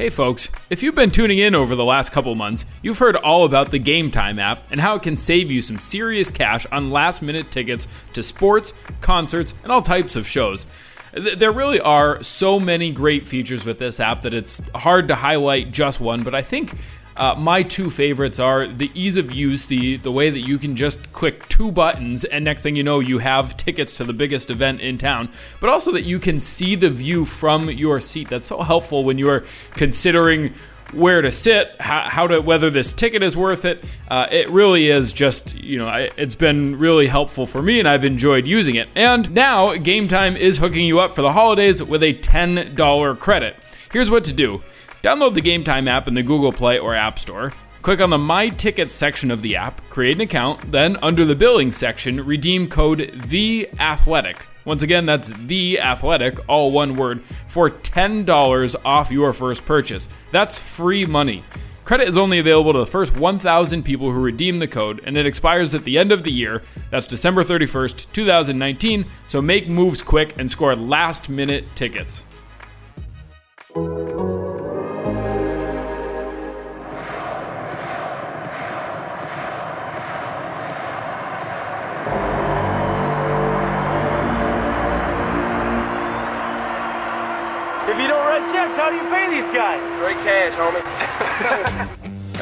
Hey folks, if you've been tuning in over the last couple months, you've heard all about the Game Time app and how it can save you some serious cash on last minute tickets to sports, concerts, and all types of shows. There really are so many great features with this app that it's hard to highlight just one, but I think uh, my two favorites are the ease of use, the the way that you can just click two buttons and next thing you know you have tickets to the biggest event in town, but also that you can see the view from your seat. That's so helpful when you are considering where to sit, how, how, to whether this ticket is worth it. Uh, it really is just you know it's been really helpful for me, and I've enjoyed using it. And now Game Time is hooking you up for the holidays with a ten dollar credit. Here's what to do. Download the Game Time app in the Google Play or App Store. Click on the My Tickets section of the app, create an account, then under the billing section, redeem code The Athletic. Once again, that's The Athletic, all one word, for $10 off your first purchase. That's free money. Credit is only available to the first 1,000 people who redeem the code, and it expires at the end of the year. That's December 31st, 2019. So make moves quick and score last minute tickets.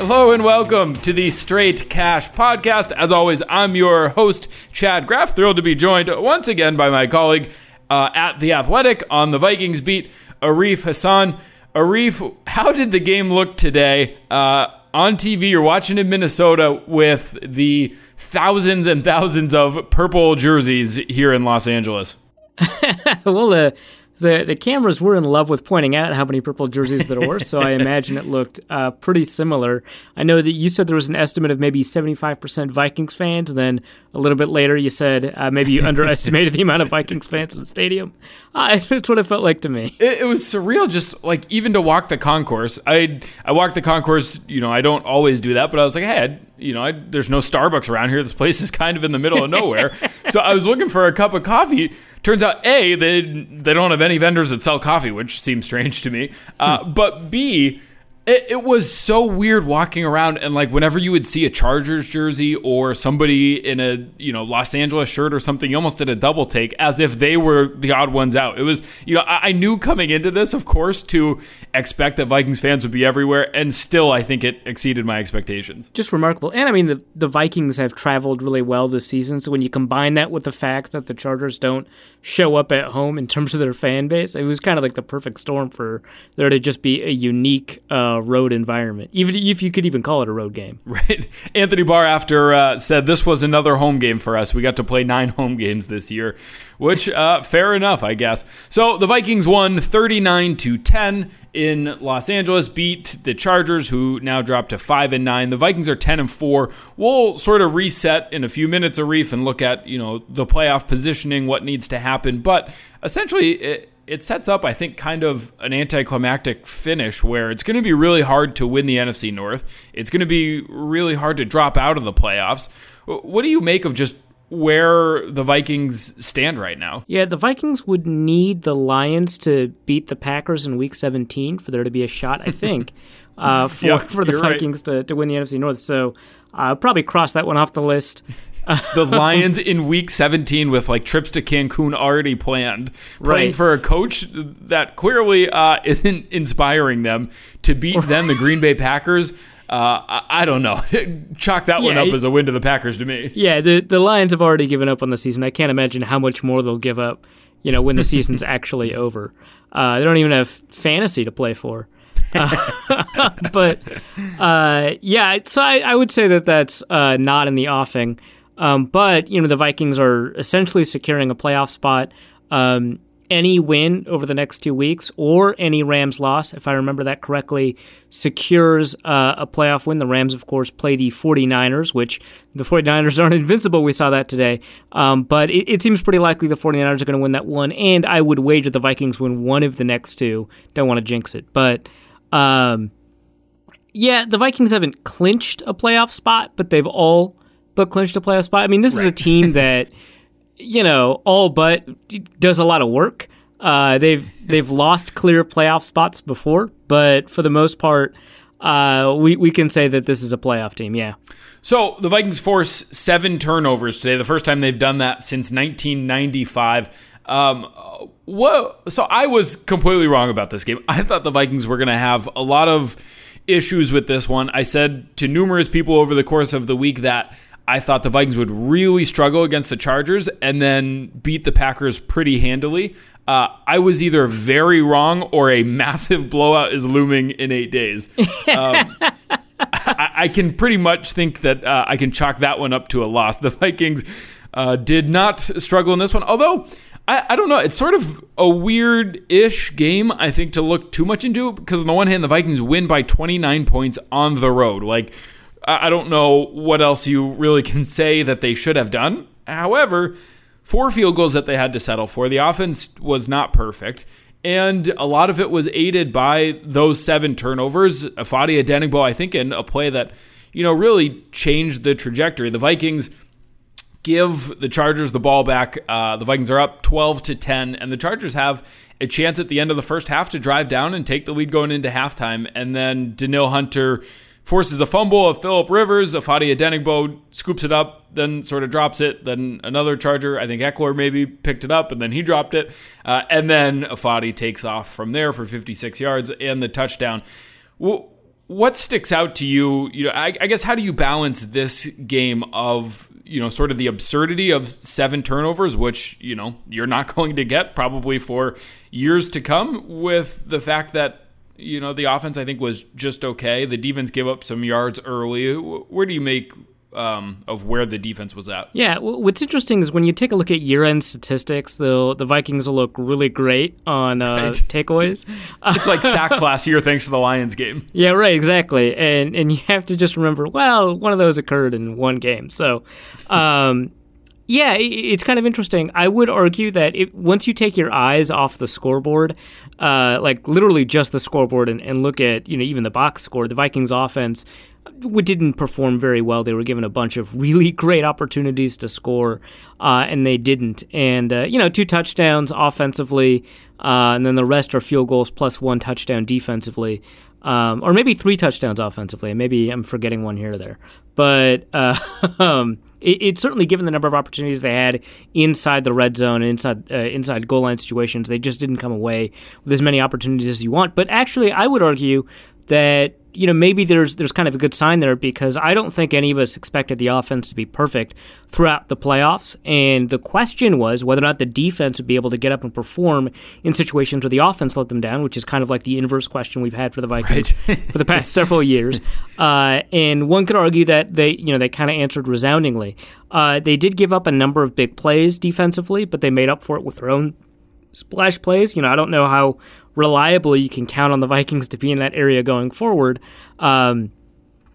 Hello and welcome to the Straight Cash Podcast. As always, I'm your host, Chad Graff. Thrilled to be joined once again by my colleague uh, at The Athletic on the Vikings beat, Arif Hassan. Arif, how did the game look today? Uh, on TV, you're watching in Minnesota with the thousands and thousands of purple jerseys here in Los Angeles. well, uh, the the cameras were in love with pointing out how many purple jerseys there were, so I imagine it looked uh, pretty similar. I know that you said there was an estimate of maybe seventy five percent Vikings fans, and then a little bit later you said uh, maybe you underestimated the amount of Vikings fans in the stadium. Uh, that's what it felt like to me. It, it, was surreal, just like even to walk the concourse. I I walked the concourse. You know, I don't always do that, but I was like, hey, I'd, you know, I, there's no Starbucks around here. This place is kind of in the middle of nowhere. so I was looking for a cup of coffee. Turns out, A, they, they don't have any vendors that sell coffee, which seems strange to me. Uh, hmm. but B, it, it, was so weird walking around and like whenever you would see a Chargers jersey or somebody in a you know Los Angeles shirt or something, you almost did a double take as if they were the odd ones out. It was you know I, I knew coming into this, of course, to expect that Vikings fans would be everywhere, and still I think it exceeded my expectations. Just remarkable, and I mean the the Vikings have traveled really well this season. So when you combine that with the fact that the Chargers don't show up at home in terms of their fan base, it was kind of like the perfect storm for there to just be a unique. Uh, road environment, even if you could even call it a road game. Right. Anthony Barr after uh, said this was another home game for us. We got to play nine home games this year, which uh, fair enough, I guess. So the Vikings won 39 to 10 in Los Angeles, beat the Chargers, who now dropped to five and nine. The Vikings are 10 and four. We'll sort of reset in a few minutes, Arif, and look at you know the playoff positioning, what needs to happen. But essentially. It, it sets up, I think, kind of an anticlimactic finish where it's going to be really hard to win the NFC North. It's going to be really hard to drop out of the playoffs. What do you make of just where the Vikings stand right now? Yeah, the Vikings would need the Lions to beat the Packers in Week 17 for there to be a shot, I think, uh, for yep, for the Vikings right. to, to win the NFC North. So I'll uh, probably cross that one off the list. the Lions in week 17 with like trips to Cancun already planned, playing right. for a coach that clearly uh, isn't inspiring them to beat them, the Green Bay Packers. Uh, I, I, don't know. Chalk that one up as a win to the Packers to me. Yeah, the the Lions have already given up on the season. I can't imagine how much more they'll give up. You know, when the season's actually over. Uh, they don't even have fantasy to play for. Uh, but uh, yeah, so I, I, would say that that's uh, not in the offing. Um, but you know the Vikings are essentially securing a playoff spot. Um, any win over the next two weeks or any Rams loss, if I remember that correctly, secures uh, a playoff win. The Rams, of course, play the 49ers, which the 49ers aren't invincible. We saw that today. Um, but it, it, seems pretty likely the 49ers are going to win that one. And I would wager the Vikings win one of the next two. Don't want to jinx it. But um, yeah, the Vikings haven't clinched a playoff spot, but they've all but clinched a playoff spot. I mean, this right. is a team that, you know, all but does a lot of work. Uh, they've they've lost clear playoff spots before, but for the most part, uh, we we can say that this is a playoff team. Yeah. So the Vikings force seven turnovers today, the first time they've done that since 1995. Um, whoa! So I was completely wrong about this game. I thought the Vikings were going to have a lot of issues with this one. I said to numerous people over the course of the week that I thought the Vikings would really struggle against the Chargers and then beat the Packers pretty handily. Uh, I was either very wrong or a massive blowout is looming in eight days. Um, I, I, can pretty much think that uh, I can chalk that one up to a loss. The Vikings uh, did not struggle in this one, although. I, don't know. It's sort of a weird ish game, I think, to look too much into because, on the one hand, the Vikings win by 29 points on the road. Like, I don't know what else you really can say that they should have done. However, four field goals that they had to settle for. The offense was not perfect. And a lot of it was aided by those seven turnovers. Ifeadi Odenigbo, I think, in a play that, you know, really changed the trajectory. The Vikings give the Chargers the ball back. Uh, the Vikings are up 12 to 10, and the Chargers have a chance at the end of the first half to drive down and take the lead going into halftime. And then Danielle Hunter forces a fumble of Philip Rivers. Ifeadi Odenigbo scoops it up, then sort of drops it. Then another Charger, I think Ekeler maybe picked it up, and then he dropped it. Uh, and then Ifeadi takes off from there for 56 yards and the touchdown. Well, what sticks out to you? You know, I, I guess how do you balance this game of you know sort of the absurdity of seven turnovers, which you know you're not going to get probably for years to come, with the fact that you know, the offense I think was just okay. The defense gave up some yards early. Where do you make um, of where the defense was at? Yeah, what's interesting is when you take a look at year-end statistics, the the Vikings will look really great on uh, right. takeaways. it's like sacks last year, thanks to the Lions game. Yeah, right, exactly. And and you have to just remember, well, one of those occurred in one game, so. Um, yeah, it's kind of interesting. I would argue that it, once you take your eyes off the scoreboard, uh, like literally just the scoreboard, and, and look at you know even the box score, the Vikings offense didn't perform very well. They were given a bunch of really great opportunities to score, uh, and they didn't. And uh, you know, two touchdowns offensively, uh, and then the rest are field goals plus one touchdown defensively, um, or maybe three touchdowns offensively. Maybe I'm forgetting one here or there, but um, it, it's certainly given the number of opportunities they had inside the red zone inside uh, inside goal line situations, they just didn't come away with as many opportunities as you want. But actually, I would argue that you know maybe there's there's kind of a good sign there because I don't think any of us expected the offense to be perfect throughout the playoffs, and the question was whether or not the defense would be able to get up and perform in situations where the offense let them down, which is kind of like the inverse question we've had for the Vikings right. for the past several years. Uh, and one could argue that they you know they kind of answered resoundingly. Uh, they did give up a number of big plays defensively, but they made up for it with their own splash plays. You know, I don't know how reliably you can count on the Vikings to be in that area going forward. Um,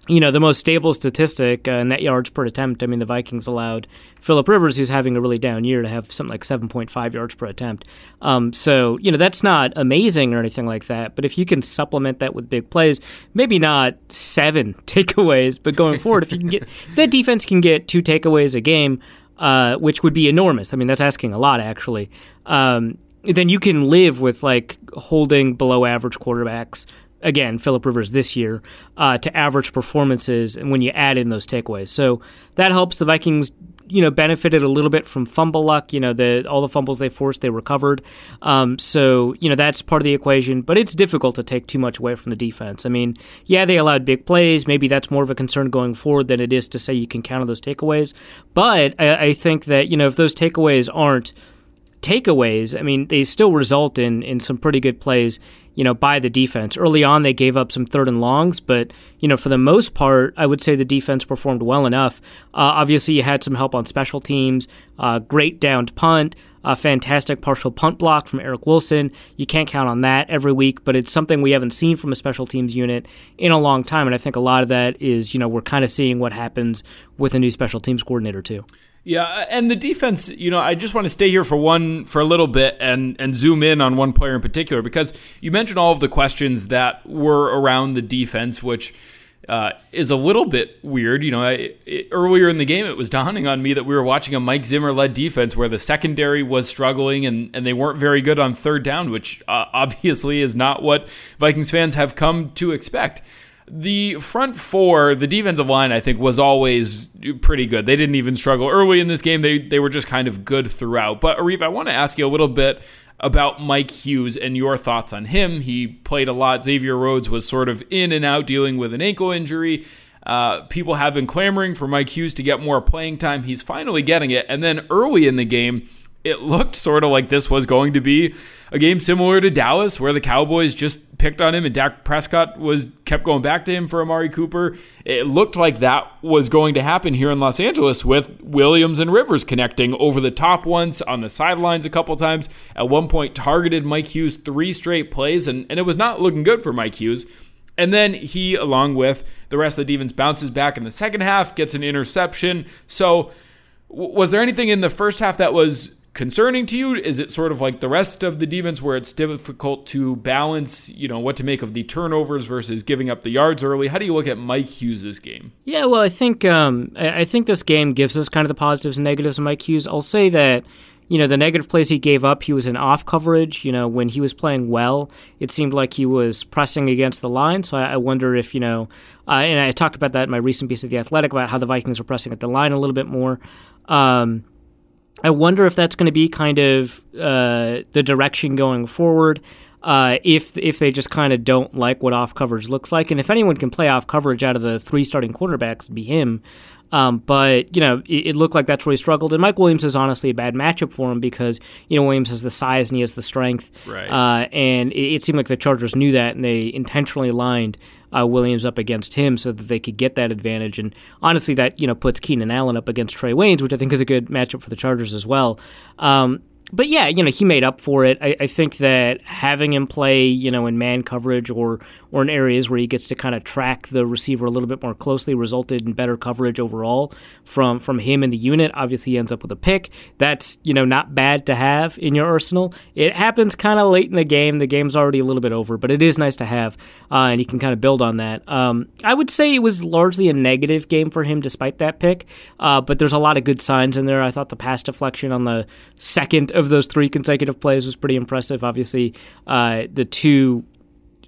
you know, the most stable statistic, uh, net yards per attempt. I mean, the Vikings allowed Philip Rivers, who's having a really down year, to have something like 7.5 yards per attempt. Um, so, you know, that's not amazing or anything like that. But if you can supplement that with big plays, maybe not seven takeaways, but going forward, if you can get that defense can get two takeaways a game, uh, which would be enormous. I mean, that's asking a lot, actually. Um, then you can live with like holding below average quarterbacks again Philip Rivers this year uh, to average performances, and when you add in those takeaways, so that helps the Vikings. You know, benefited a little bit from fumble luck. You know, the all the fumbles they forced, they recovered. Um, so you know that's part of the equation. But it's difficult to take too much away from the defense. I mean, yeah, they allowed big plays. Maybe that's more of a concern going forward than it is to say you can count on those takeaways. But I, I think that you know if those takeaways aren't takeaways, I mean, they still result in in some pretty good plays, you know, by the defense. Early on, they gave up some third and longs, but you know, for the most part, I would say the defense performed well enough. Uh, obviously, you had some help on special teams, uh, great downed punt. A fantastic partial punt block from Eric Wilson. You can't count on that every week, but it's something we haven't seen from a special teams unit in a long time. And I think a lot of that is, you know, we're kind of seeing what happens with a new special teams coordinator, too. Yeah, and the defense, you know, I just want to stay here for one for a little bit and and zoom in on one player in particular because you mentioned all of the questions that were around the defense, which uh, is a little bit weird. You know, I, it, earlier in the game, it was dawning on me that we were watching a Mike Zimmer led defense where the secondary was struggling and, and they weren't very good on third down, which uh, obviously is not what Vikings fans have come to expect. The front four, the defensive line, I think, was always pretty good. They didn't even struggle early in this game. They they were just kind of good throughout. But Arif, I want to ask you a little bit about Mike Hughes and your thoughts on him. He played a lot. Xavier Rhodes was sort of in and out dealing with an ankle injury. Uh, people have been clamoring for Mike Hughes to get more playing time. He's finally getting it. And then early in the game, it looked sort of like this was going to be a game similar to Dallas, where the Cowboys just picked on him and Dak Prescott was kept going back to him for Amari Cooper. It looked like that was going to happen here in Los Angeles with Williams and Rivers connecting over the top once, on the sidelines a couple times. At one point, targeted Mike Hughes three straight plays, and, and it was not looking good for Mike Hughes. And then he, along with the rest of the defense, bounces back in the second half, gets an interception. So, was there anything in the first half that was concerning to you? Is it sort of like the rest of the defense where it's difficult to balance, you know, what to make of the turnovers versus giving up the yards early? How do you look at Mike Hughes' game? Yeah, well, I think um, I think this game gives us kind of the positives and negatives of Mike Hughes. I'll say that. You know, the negative plays he gave up, he was in off coverage. You know, when he was playing well, it seemed like he was pressing against the line. So I, I wonder if, you know, uh, and I talked about that in my recent piece of The Athletic about how the Vikings were pressing at the line a little bit more. Um, I wonder if that's going to be kind of uh, the direction going forward. Uh, if if they just kind of don't like what off coverage looks like, and if anyone can play off coverage out of the three starting quarterbacks, be him. Um, but you know, it, it, looked like that's where he struggled. And Mike Williams is honestly a bad matchup for him because you know Williams has the size and he has the strength, right? Uh, and it, it, seemed like the Chargers knew that, and they intentionally lined uh, Williams up against him so that they could get that advantage. And honestly, that you know puts Keenan Allen up against Trae Waynes, which I think is a good matchup for the Chargers as well. Um, but yeah, you know, he made up for it. I, I, think that having him play, you know, in man coverage or or in areas where he gets to kind of track the receiver a little bit more closely resulted in better coverage overall from from him and the unit. Obviously, he ends up with a pick. That's you know not bad to have in your arsenal. It happens kind of late in the game. The game's already a little bit over, but it is nice to have, uh, and you can kind of build on that. Um, I would say it was largely a negative game for him despite that pick, uh, but there's a lot of good signs in there. I thought the pass deflection on the second of those three consecutive plays was pretty impressive. Obviously, uh, the two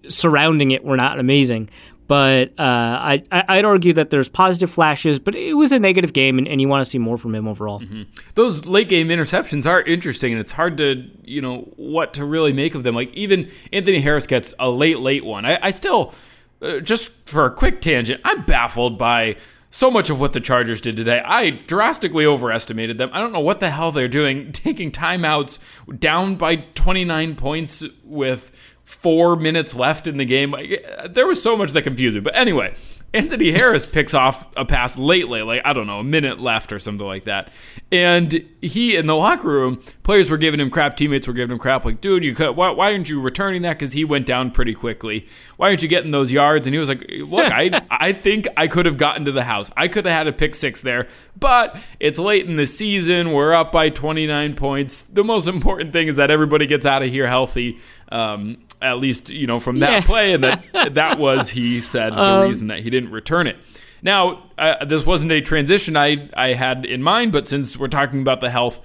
surrounding it were not amazing. But uh, I, I'd argue that there's positive flashes, but it was a negative game, and, and you want to see more from him overall. Mm-hmm. Those late game interceptions are interesting, and it's hard to, you know, what to really make of them. Like, even Anthony Harris gets a late, late one. I, I still, uh, just for a quick tangent, I'm baffled by so much of what the Chargers did today. I drastically overestimated them. I don't know what the hell they're doing, taking timeouts down by 29 points with four minutes left in the game. There was so much that confused me. But anyway, Anthony Harris picks off a pass late, late, like I don't know, a minute left or something like that. And he in the locker room, players were giving him crap, teammates were giving him crap, like, dude, you could, why, why aren't you returning that? Because he went down pretty quickly. Why aren't you getting those yards? And he was like, look, I I think I could have gotten to the house. I could have had a pick six there, but it's late in the season. We're up by 29 points. The most important thing is that everybody gets out of here healthy. Um, at least you know from that yeah. play, and that that was he said the um, reason that he didn't return it. Now, uh, this wasn't a transition I I had in mind, but since we're talking about the health,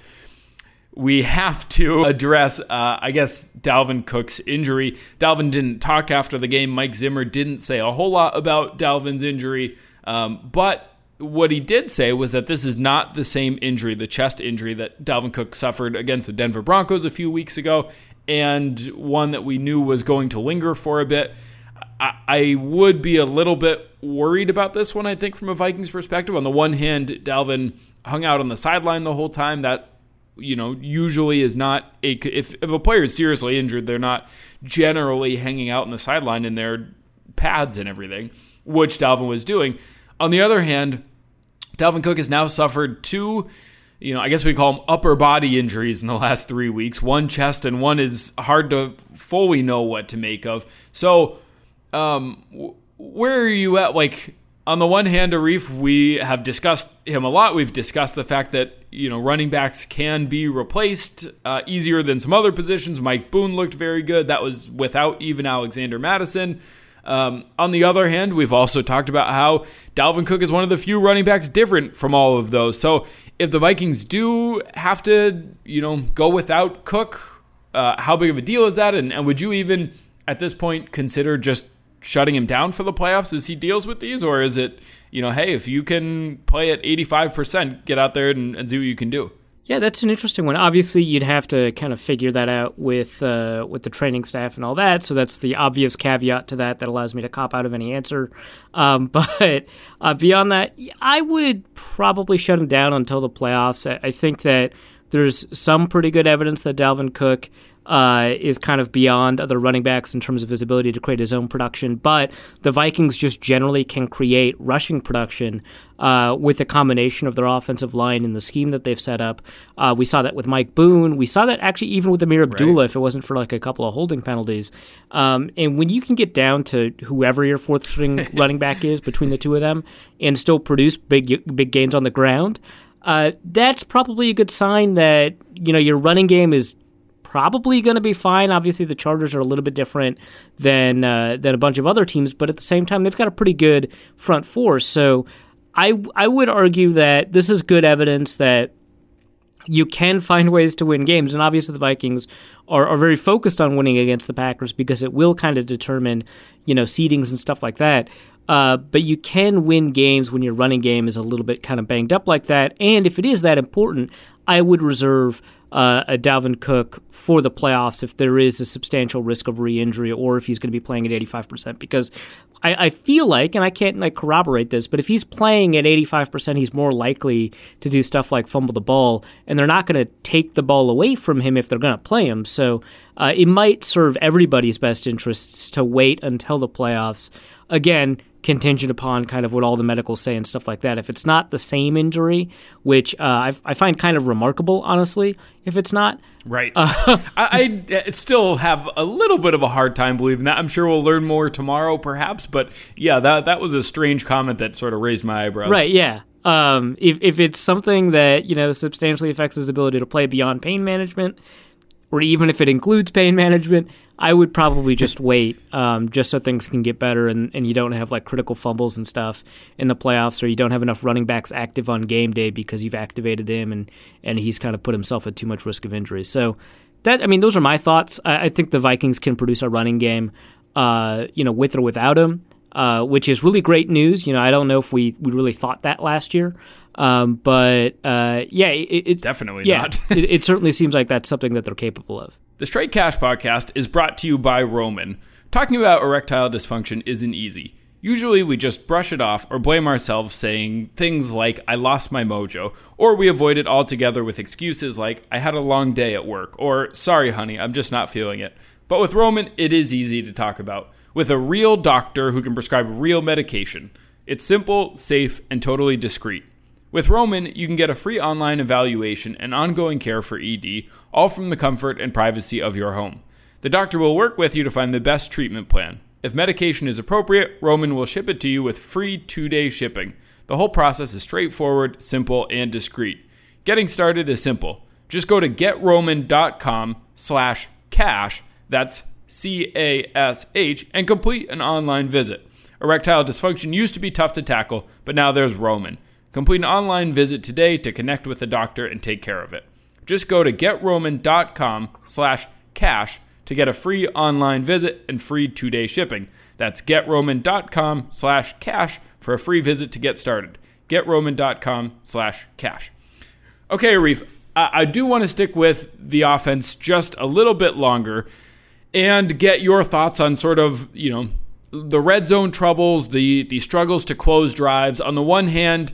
we have to address, uh, I guess, Dalvin Cook's injury. Dalvin didn't talk after the game. Mike Zimmer didn't say a whole lot about Dalvin's injury, um, but what he did say was that this is not the same injury, the chest injury that Dalvin Cook suffered against the Denver Broncos a few weeks ago and one that we knew was going to linger for a bit. I, would be a little bit worried about this one, I think, from a Vikings perspective. On the one hand, Dalvin hung out on the sideline the whole time. That you know usually is not a if, if a player is seriously injured they're not generally hanging out on the sideline in their pads and everything which dalvin was doing on the other hand dalvin cook has now suffered two you know, I guess we call them upper body injuries in the last three weeks. One chest and one is hard to fully know what to make of. So, um, where are you at? Like, on the one hand, Arif, we have discussed him a lot. We've discussed the fact that you know running backs can be replaced uh, easier than some other positions. Mike Boone looked very good. That was without even Alexander Mattison. Um, on the other hand, we've also talked about how Dalvin Cook is one of the few running backs different from all of those. So if the Vikings do have to, you know, go without Cook, uh, how big of a deal is that? And, and would you even at this point consider just shutting him down for the playoffs as he deals with these, or is it, you know, hey, if you can play at 85%, get out there and, and see what you can do? Yeah, that's an interesting one. Obviously, you'd have to kind of figure that out with uh, with the training staff and all that. So that's the obvious caveat to that that allows me to cop out of any answer. Um, but uh, beyond that, I would probably shut him down until the playoffs. I, I think that there's some pretty good evidence that Dalvin Cook uh, is kind of beyond other running backs in terms of his ability to create his own production. But the Vikings just generally can create rushing production uh, with a combination of their offensive line and the scheme that they've set up. Uh, we saw that with Mike Boone. We saw that actually even with Ameer Abdullah, right. if it wasn't for like a couple of holding penalties. Um, and when you can get down to whoever your fourth string running back is between the two of them and still produce big big gains on the ground. Uh, that's probably a good sign that you know your running game is probably going to be fine. Obviously, the Chargers are a little bit different than uh, than a bunch of other teams, but at the same time, they've got a pretty good front four. So, I I would argue that this is good evidence that you can find ways to win games, and obviously, the Vikings are, are very focused on winning against the Packers because it will kind of determine you know seedings and stuff like that. Uh, but you can win games when your running game is a little bit kind of banged up like that. And if it is that important, I would reserve uh, a Dalvin Cook for the playoffs if there is a substantial risk of re-injury or if he's going to be playing at 85%. Because I, I, feel like, and I can't like corroborate this, but if he's playing at 85%, he's more likely to do stuff like fumble the ball, and they're not going to take the ball away from him if they're going to play him. So uh, it might serve everybody's best interests to wait until the playoffs. Again, contingent upon kind of what all the medicals say and stuff like that. If it's not the same injury, which uh, I, I, find kind of remarkable, honestly, if it's not. Right. Uh, I, I, still have a little bit of a hard time believing that. I'm sure we'll learn more tomorrow, perhaps. But yeah, that that was a strange comment that sort of raised my eyebrows. Right. Yeah. Um, if if it's something that you know substantially affects his ability to play beyond pain management, or even if it includes pain management, I would probably just wait, um, just so things can get better and, and you don't have like critical fumbles and stuff in the playoffs, or you don't have enough running backs active on game day because you've activated him and and he's kind of put himself at too much risk of injury. So that I mean, those are my thoughts. I, I think the Vikings can produce a running game, uh, you know, with or without him. Uh, which is really great news. You know, I don't know if we, we really thought that last year, um, but uh, yeah, it, it definitely yeah, not. it, it certainly seems like that's something that they're capable of. The Straight Cash podcast is brought to you by Roman. Talking about erectile dysfunction isn't easy. Usually we just brush it off or blame ourselves saying things like, I lost my mojo, or we avoid it altogether with excuses like, I had a long day at work, or sorry, honey, I'm just not feeling it. But with Roman, it is easy to talk about, with a real doctor who can prescribe real medication. It's simple, safe, and totally discreet. With Roman, you can get a free online evaluation and ongoing care for ED, all from the comfort and privacy of your home. The doctor will work with you to find the best treatment plan. If medication is appropriate, Roman will ship it to you with free two day shipping. The whole process is straightforward, simple, and discreet. Getting started is simple. Just go to getroman.com slash cash, that's C-A-S-H, and complete an online visit. Erectile dysfunction used to be tough to tackle, but now there's Roman. Complete an online visit today to connect with a doctor and take care of it. Just go to getroman.com slash cash to get a free online visit and free two-day shipping. That's getroman.com slash cash for a free visit to get started. Getroman.com slash cash. Okay, Arif, I do want to stick with the offense just a little bit longer and get your thoughts on sort of, you know, the red zone troubles, the the struggles to close drives. On the one hand,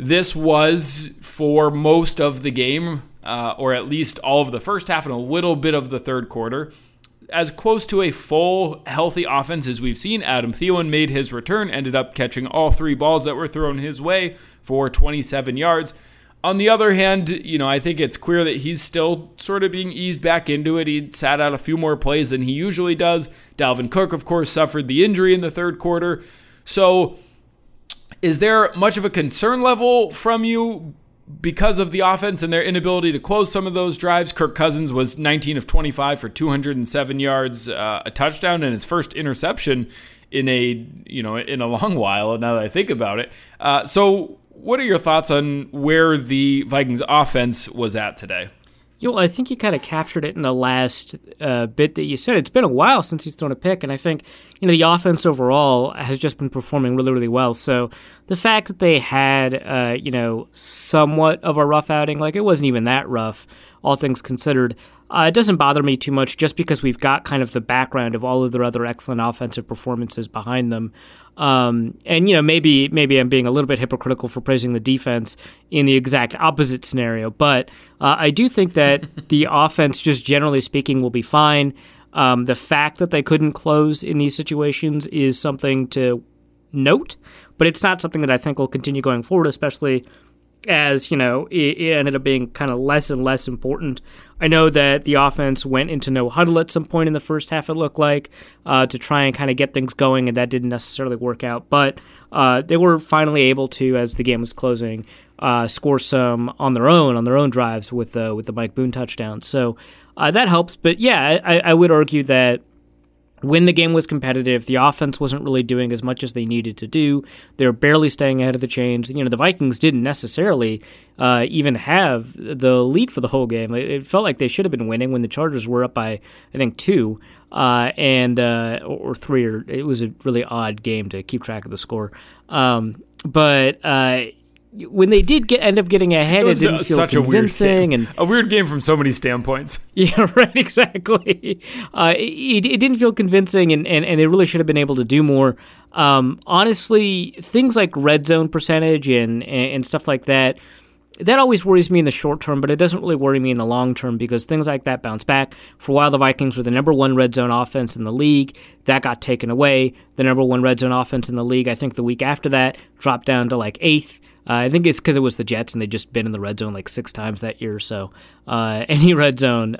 this was for most of the game, uh, or at least all of the first half and a little bit of the third quarter. As close to a full, healthy offense as we've seen, Adam Thielen made his return, ended up catching all three balls that were thrown his way for 27 yards. On the other hand, you know, I think it's clear that he's still sort of being eased back into it. He sat out a few more plays than he usually does. Dalvin Cook, of course, suffered the injury in the third quarter. So, is there much of a concern level from you because of the offense and their inability to close some of those drives? Kirk Cousins was 19 of 25 for 207 yards, uh, a touchdown, and his first interception in a you know in a long while. Now that I think about it, uh, so what are your thoughts on where the Vikings offense was at today? Well, I think you kind of captured it in the last uh, bit that you said. It's been a while since he's thrown a pick, and I think you know the offense overall has just been performing really, really well. So the fact that they had uh, you know somewhat of a rough outing, like it wasn't even that rough, all things considered. Uh, it doesn't bother me too much just because we've got kind of the background of all of their other excellent offensive performances behind them. Um, and you know, maybe maybe I'm being a little bit hypocritical for praising the defense in the exact opposite scenario, but uh, I do think that the offense, just generally speaking, will be fine. Um, the fact that they couldn't close in these situations is something to note, but it's not something that I think will continue going forward, especially as you know it, it, ended up being kind of less and less important. I know that the offense went into no huddle at some point in the first half. It looked like uh, to try and kind of get things going, and that didn't necessarily work out. But uh, they were finally able to, as the game was closing, uh, score some on their own on their own drives with the with the Mike Boone touchdown. So uh, that helps. But yeah, I, I would argue that when the game was competitive, the offense wasn't really doing as much as they needed to do. They were barely staying ahead of the chains. You know, the Vikings didn't necessarily uh, even have the lead for the whole game. It, felt like they should have been winning when the Chargers were up by, I think, two uh, and uh, or three. Or it was a really odd game to keep track of the score. Um, but uh, when they did get end up getting ahead, it, it didn't feel such convincing a and a weird game from so many standpoints. Yeah, right. Exactly. Uh, it, it, didn't feel convincing, and, and, and they really should have been able to do more. Um, honestly, things like red zone percentage and and stuff like that. That always worries me in the short term, but it doesn't really worry me in the long term because things like that bounce back. For a while, the Vikings were the number one red zone offense in the league. That got taken away. The number one red zone offense in the league, I think the week after that, dropped down to like eighth. Uh, I think it's because it was the Jets and they'd just been in the red zone like six times that year. So uh, any red zone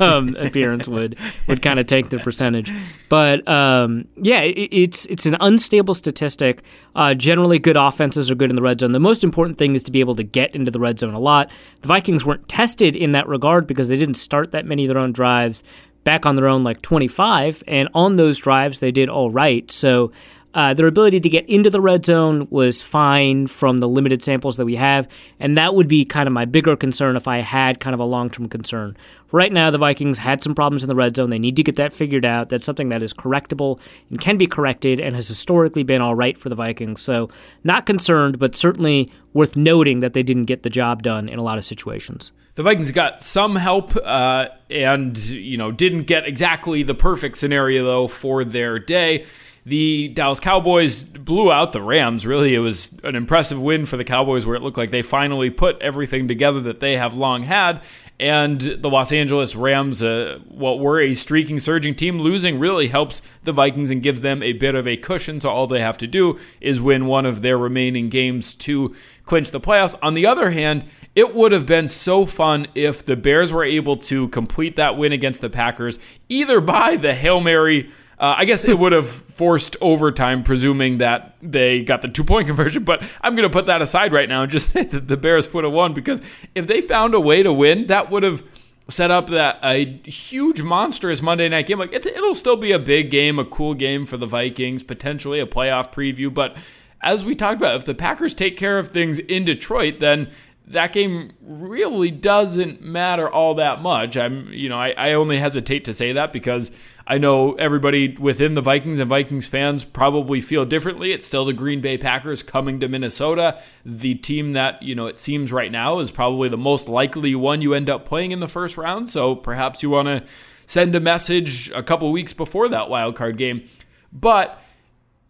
um, appearance would would kind of take the percentage. But um, yeah, it, it's it's an unstable statistic. Uh, generally, good offenses are good in the red zone. The most important thing is to be able to get into the red zone a lot. The Vikings weren't tested in that regard because they didn't start that many of their own drives back on their own like 25 and on those drives they did all right so uh, their ability to get into the red zone was fine from the limited samples that we have, and that would be kind of my bigger concern if I had kind of a long term concern. Right now, the Vikings had some problems in the red zone. They need to get that figured out. That's something that is correctable and can be corrected and has historically been all right for the Vikings. So, not concerned, but certainly worth noting that they didn't get the job done in a lot of situations. The Vikings got some help uh, and, you know, didn't get exactly the perfect scenario, though, for their day. The Dallas Cowboys blew out the Rams. Really, it was an impressive win for the Cowboys where it looked like they finally put everything together that they have long had. And the Los Angeles Rams, uh, what were a streaking, surging team, losing really helps the Vikings and gives them a bit of a cushion. So all they have to do is win one of their remaining games to clinch the playoffs. On the other hand, it would have been so fun if the Bears were able to complete that win against the Packers, either by the Hail Mary uh, I guess it would have forced overtime, presuming that they got the two point conversion. But I'm going to put that aside right now and just say that the Bears would have won because if they found a way to win, that would have set up that a huge monstrous Monday night game. Like it'll still be a big game, a cool game for the Vikings, potentially a playoff preview. But as we talked about, if the Packers take care of things in Detroit, then that game really doesn't matter all that much. I'm, you know, I, I only hesitate to say that because I know everybody within the Vikings and Vikings fans probably feel differently. It's still the Green Bay Packers coming to Minnesota, the team that, you know, it seems right now is probably the most likely one you end up playing in the first round. So perhaps you want to send a message a couple weeks before that wild card game. But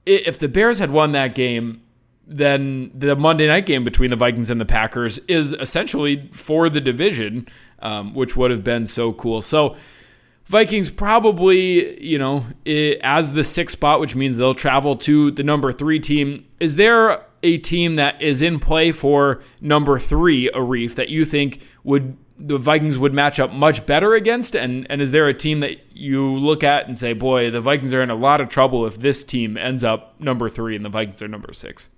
if the Bears had won that game, then the Monday night game between the Vikings and the Packers is essentially for the division, um, which would have been so cool. So Vikings probably, you know, as the sixth spot, which means they'll travel to the number three team. Is there a team that is in play for number three, Arif, that you think would the Vikings would match up much better against? And and is there a team that you look at and say, boy, the Vikings are in a lot of trouble if this team ends up number three and the Vikings are number six?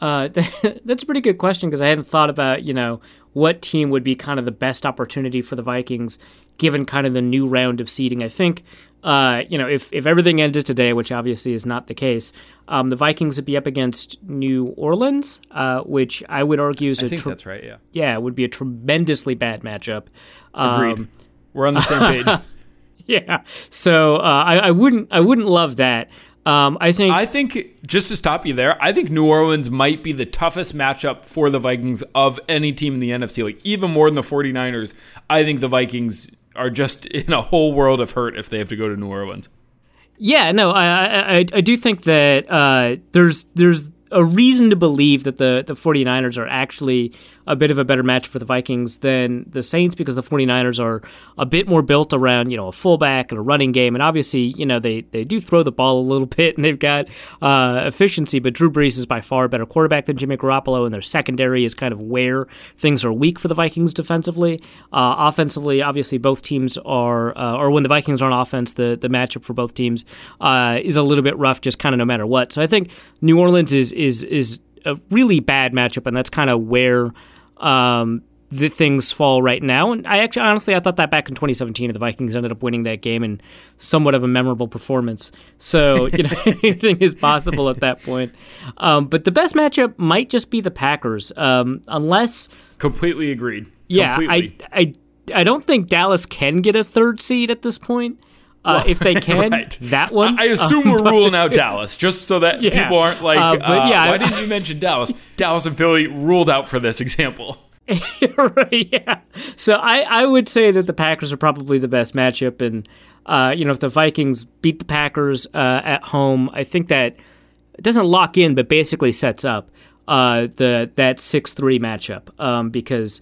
Uh, that's a pretty good question because I hadn't thought about you know what team would be kind of the best opportunity for the Vikings given kind of the new round of seeding. I think, uh, you know, if, if everything ended today, which obviously is not the case, um, the Vikings would be up against New Orleans, uh, which I would argue is I a think tr- that's right. Yeah. yeah, it would be a tremendously bad matchup. Agreed. Um, We're on the same page. yeah, so uh, I, I wouldn't I wouldn't love that. Um, I think I think just to stop you there, I think New Orleans might be the toughest matchup for the Vikings of any team in the NFC. Like even more than the 49ers, I think the Vikings are just in a whole world of hurt if they have to go to New Orleans. Yeah, no, I I, I, do think that uh, there's there's a reason to believe that the, the 49ers are actually a bit of a better match for the Vikings than the Saints because the 49ers are a bit more built around, you know, a fullback and a running game. And obviously, you know, they, they do throw the ball a little bit and they've got uh, efficiency, but Drew Brees is by far a better quarterback than Jimmy Garoppolo, and their secondary is kind of where things are weak for the Vikings defensively. Uh, offensively, obviously, both teams are, uh, or when the Vikings are on offense, the, the matchup for both teams uh, is a little bit rough, just kind of no matter what. So I think New Orleans is is is a really bad matchup, and that's kind of where um, the things fall right now. And I actually, honestly, I thought that back in 2017, and the Vikings ended up winning that game in somewhat of a memorable performance. So you know, anything is possible at that point. Um, but the best matchup might just be the Packers, um, unless. Completely agreed. Yeah, Completely. I, I, I don't think Dallas can get a third seed at this point. Uh, if they can, Right. that one. I assume Um, we're but- ruling out Dallas, just so that Yeah. people aren't like, Uh, but uh, yeah, I- why didn't you mention Dallas? Dallas and Philly ruled out for this example. right, yeah. So I, I would say that the Packers are probably the best matchup, and uh, you know if the Vikings beat the Packers uh, at home, I think that it doesn't lock in, but basically sets up uh, the that six three matchup um, because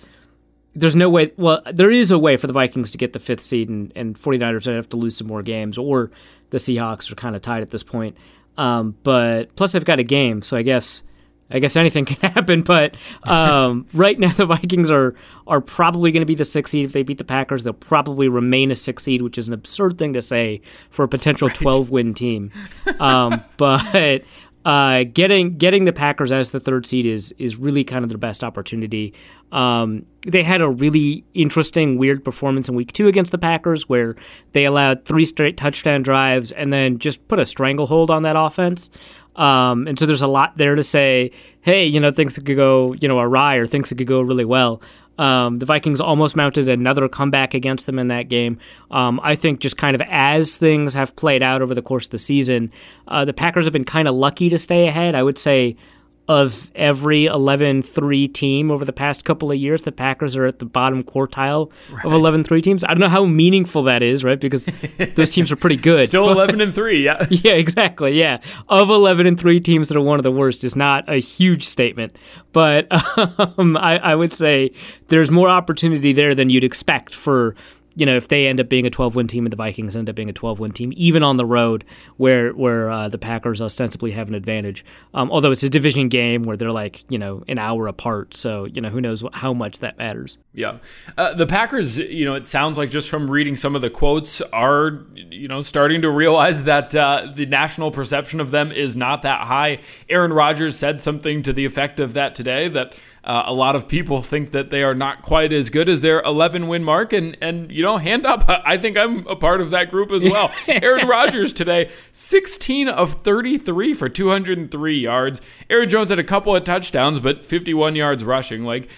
there's no way. Well, there is a way for the Vikings to get the fifth seed, and, and 49ers would have to lose some more games, or the Seahawks are kind of tied at this point. Um, but plus, they've got a game, so I guess I guess anything can happen. But um, right now, the Vikings are are probably going to be the sixth seed if they beat the Packers. They'll probably remain a sixth seed, which is an absurd thing to say for a potential 12 win team. Um, but uh, getting getting the Packers as the third seed is is really kind of their best opportunity. Um, they had a really interesting, weird performance in Week Two against the Packers, where they allowed three straight touchdown drives and then just put a stranglehold on that offense. Um, and so there's a lot there to say, hey, you know, things could go, you know, awry or things could go really well. Um, the Vikings almost mounted another comeback against them in that game. Um, I think just kind of as things have played out over the course of the season, uh, the Packers have been kind of lucky to stay ahead. I would say of every 11-3 team over the past couple of years, the Packers are at the bottom quartile of 11-3 teams. I don't know how meaningful that is, right? Because those teams are pretty good. Still but- 11 and 3, yeah. yeah, exactly. Yeah, of eleven and three teams that are one of the worst is not a huge statement, but um, I, I would say there's more opportunity there than you'd expect for you know if they end up being a 12 win team and the Vikings end up being a 12 win team, even on the road where where uh, the Packers ostensibly have an advantage. Um, although it's a division game where they're like you know an hour apart, so you know who knows how much that matters. Yeah. Uh, the Packers, you know, it sounds like just from reading some of the quotes, are, you know, starting to realize that uh, the national perception of them is not that high. Aaron Rodgers said something to the effect of that today that uh, a lot of people think that they are not quite as good as their 11 win mark. And, and, you know, hand up, I think I'm a part of that group as well. Aaron Rodgers today, 16 of 33 for 203 yards. Aaron Jones had a couple of touchdowns, but 51 yards rushing. Like,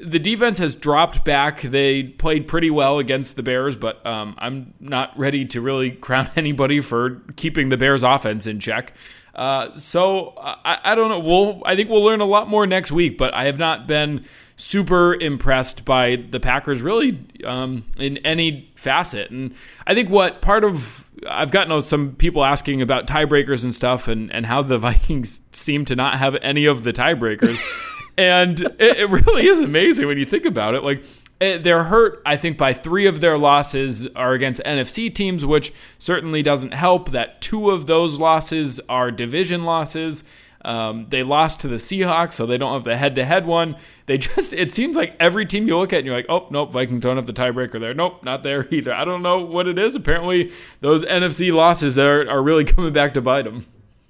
the defense has dropped back. They played pretty well against the Bears, but um, I'm not ready to really crown anybody for keeping the Bears' offense in check. Uh, so I, I don't know. We'll I think we'll learn a lot more next week, but I have not been super impressed by the Packers really um, in any facet. And I think what part of I've gotten some people asking about tiebreakers and stuff, and and how the Vikings seem to not have any of the tiebreakers and it, it really is amazing when you think about it. Like they're hurt, I think, by three of their losses are against NFC teams, which certainly doesn't help. That two of those losses are division losses. Um, they lost to the Seahawks, so they don't have the head-to-head one. They just it seems like every team you look at and you're like, oh nope, Vikings don't have the tiebreaker there. Nope, not there either. I don't know what it is. Apparently, those NFC losses are are really coming back to bite them.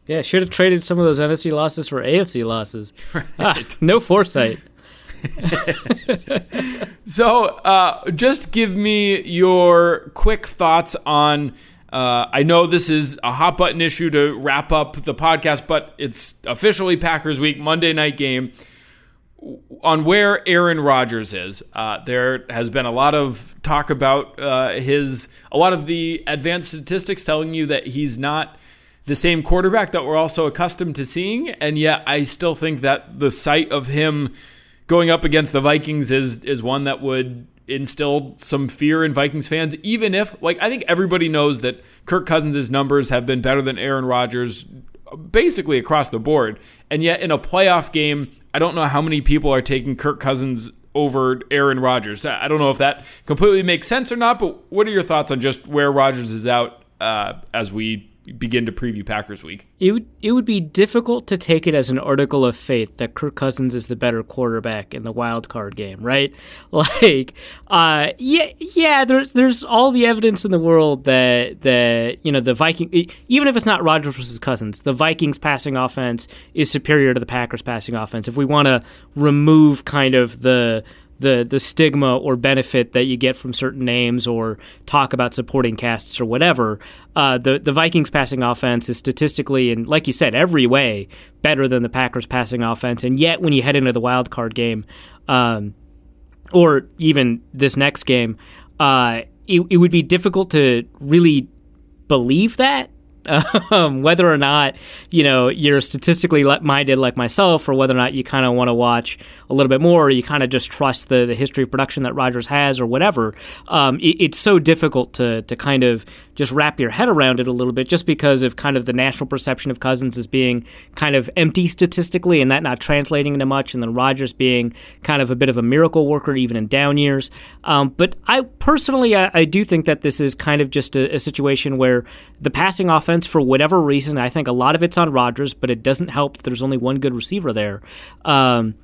Yeah, should have traded some of those NFC losses for AFC losses. Ah, no foresight. so, uh, just give me your quick thoughts on. Uh, I know this is a hot button issue to wrap up the podcast, but it's officially Packers week, Monday night game. On where Aaron Rodgers is, uh, there has been a lot of talk about uh, his, a lot of the advanced statistics telling you that he's not the same quarterback that we're also accustomed to seeing. And yet, I still think that the sight of him going up against the Vikings is is one that would instill some fear in Vikings fans, even if, like, I think everybody knows that Kirk Cousins' numbers have been better than Aaron Rodgers basically across the board. And yet, in a playoff game, I don't know how many people are taking Kirk Cousins over Aaron Rodgers. I don't know if that completely makes sense or not, but what are your thoughts on just where Rodgers is out uh, as we begin to preview Packers week. It would it would be difficult to take it as an article of faith that Kirk Cousins is the better quarterback in the wild card game, right? Like, uh, yeah, yeah. There's there's all the evidence in the world that that you know the Viking, even if it's not Rodgers versus Cousins, the Vikings passing offense is superior to the Packers passing offense. If we want to remove kind of the the the stigma or benefit that you get from certain names or talk about supporting casts or whatever. Uh, the the Vikings passing offense is statistically and like you said every way better than the Packers passing offense, and yet when you head into the wild card game, um, or even this next game, uh, it, it would be difficult to really believe that um, whether or not you know you're statistically minded like myself, or whether or not you kind of want to watch a little bit more, or you kind of just trust the, the history of production that Rodgers has, or whatever. Um, it, it's so difficult to to kind of just wrap your head around it a little bit, just because of kind of the national perception of Cousins as being kind of empty statistically, and that not translating into much, and then Rodgers being kind of a bit of a miracle worker even in down years. Um, but I personally, I, I, do think that this is kind of just a, a situation where the passing offense offense for whatever reason. I think a lot of it's on Rodgers, but it doesn't help that there's only one good receiver there. Um,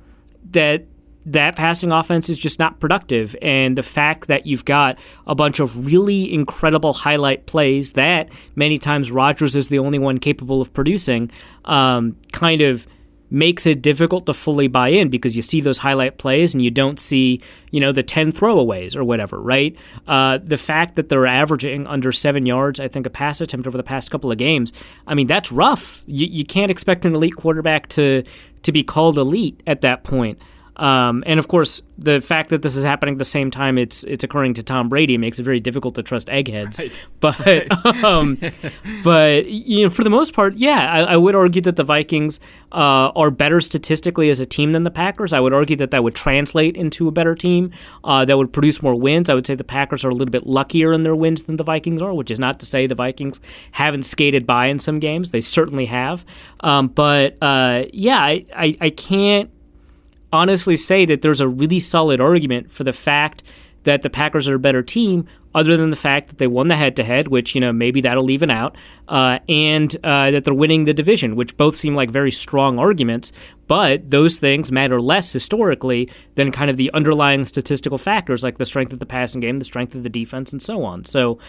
that that passing offense is just not productive. And the fact that you've got a bunch of really incredible highlight plays that many times Rodgers is the only one capable of producing um, kind of makes it difficult to fully buy in because you see those highlight plays and you don't see, you know, the 10 throwaways or whatever, right? Uh, the fact that they're averaging under seven yards, I think, a pass attempt over the past couple of games, I mean, that's rough. You, you can't expect an elite quarterback to, to be called elite at that point. Um, and of course, the fact that this is happening at the same time it's it's occurring to Tom Brady makes it very difficult to trust eggheads. Right. But right. um, but you know, for the most part, yeah, I, I would argue that the Vikings uh, are better statistically as a team than the Packers. I would argue that that would translate into a better team uh, that would produce more wins. I would say the Packers are a little bit luckier in their wins than the Vikings are, which is not to say the Vikings haven't skated by in some games. They certainly have. Um, but uh, yeah, I, I, I can't honestly say that there's a really solid argument for the fact that the Packers are a better team, other than the fact that they won the head to head, which, you know, maybe that'll even out, uh, and uh, that they're winning the division, which both seem like very strong arguments. But those things matter less historically than kind of the underlying statistical factors like the strength of the passing game, the strength of the defense, and so on. So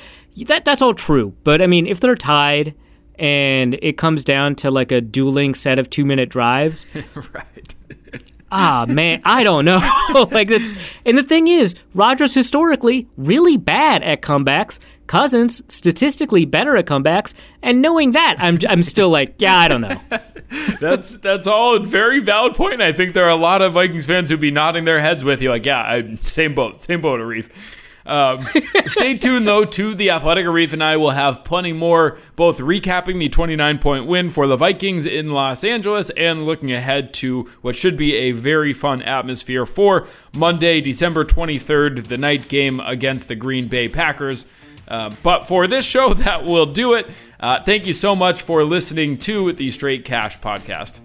that that's all true. But I mean, if they're tied and it comes down to like a dueling set of two minute drives, right ah man, I don't know. like that's and the thing is, Rodgers historically really bad at comebacks. Cousins statistically better at comebacks, and knowing that, I'm I'm still like, yeah, I don't know. that's that's all a very valid point. I think there are a lot of Vikings fans who'd be nodding their heads with you, like, yeah, I, same boat, same boat, Arif. Um, stay tuned, though, to The Athletic. Arif and I will have plenty more, both recapping the 29 point win for the Vikings in Los Angeles and looking ahead to what should be a very fun atmosphere for Monday, December 23rd, the night game against the Green Bay Packers. Uh, but for this show, that will do it. Uh, thank you so much for listening to the Straight Cash podcast.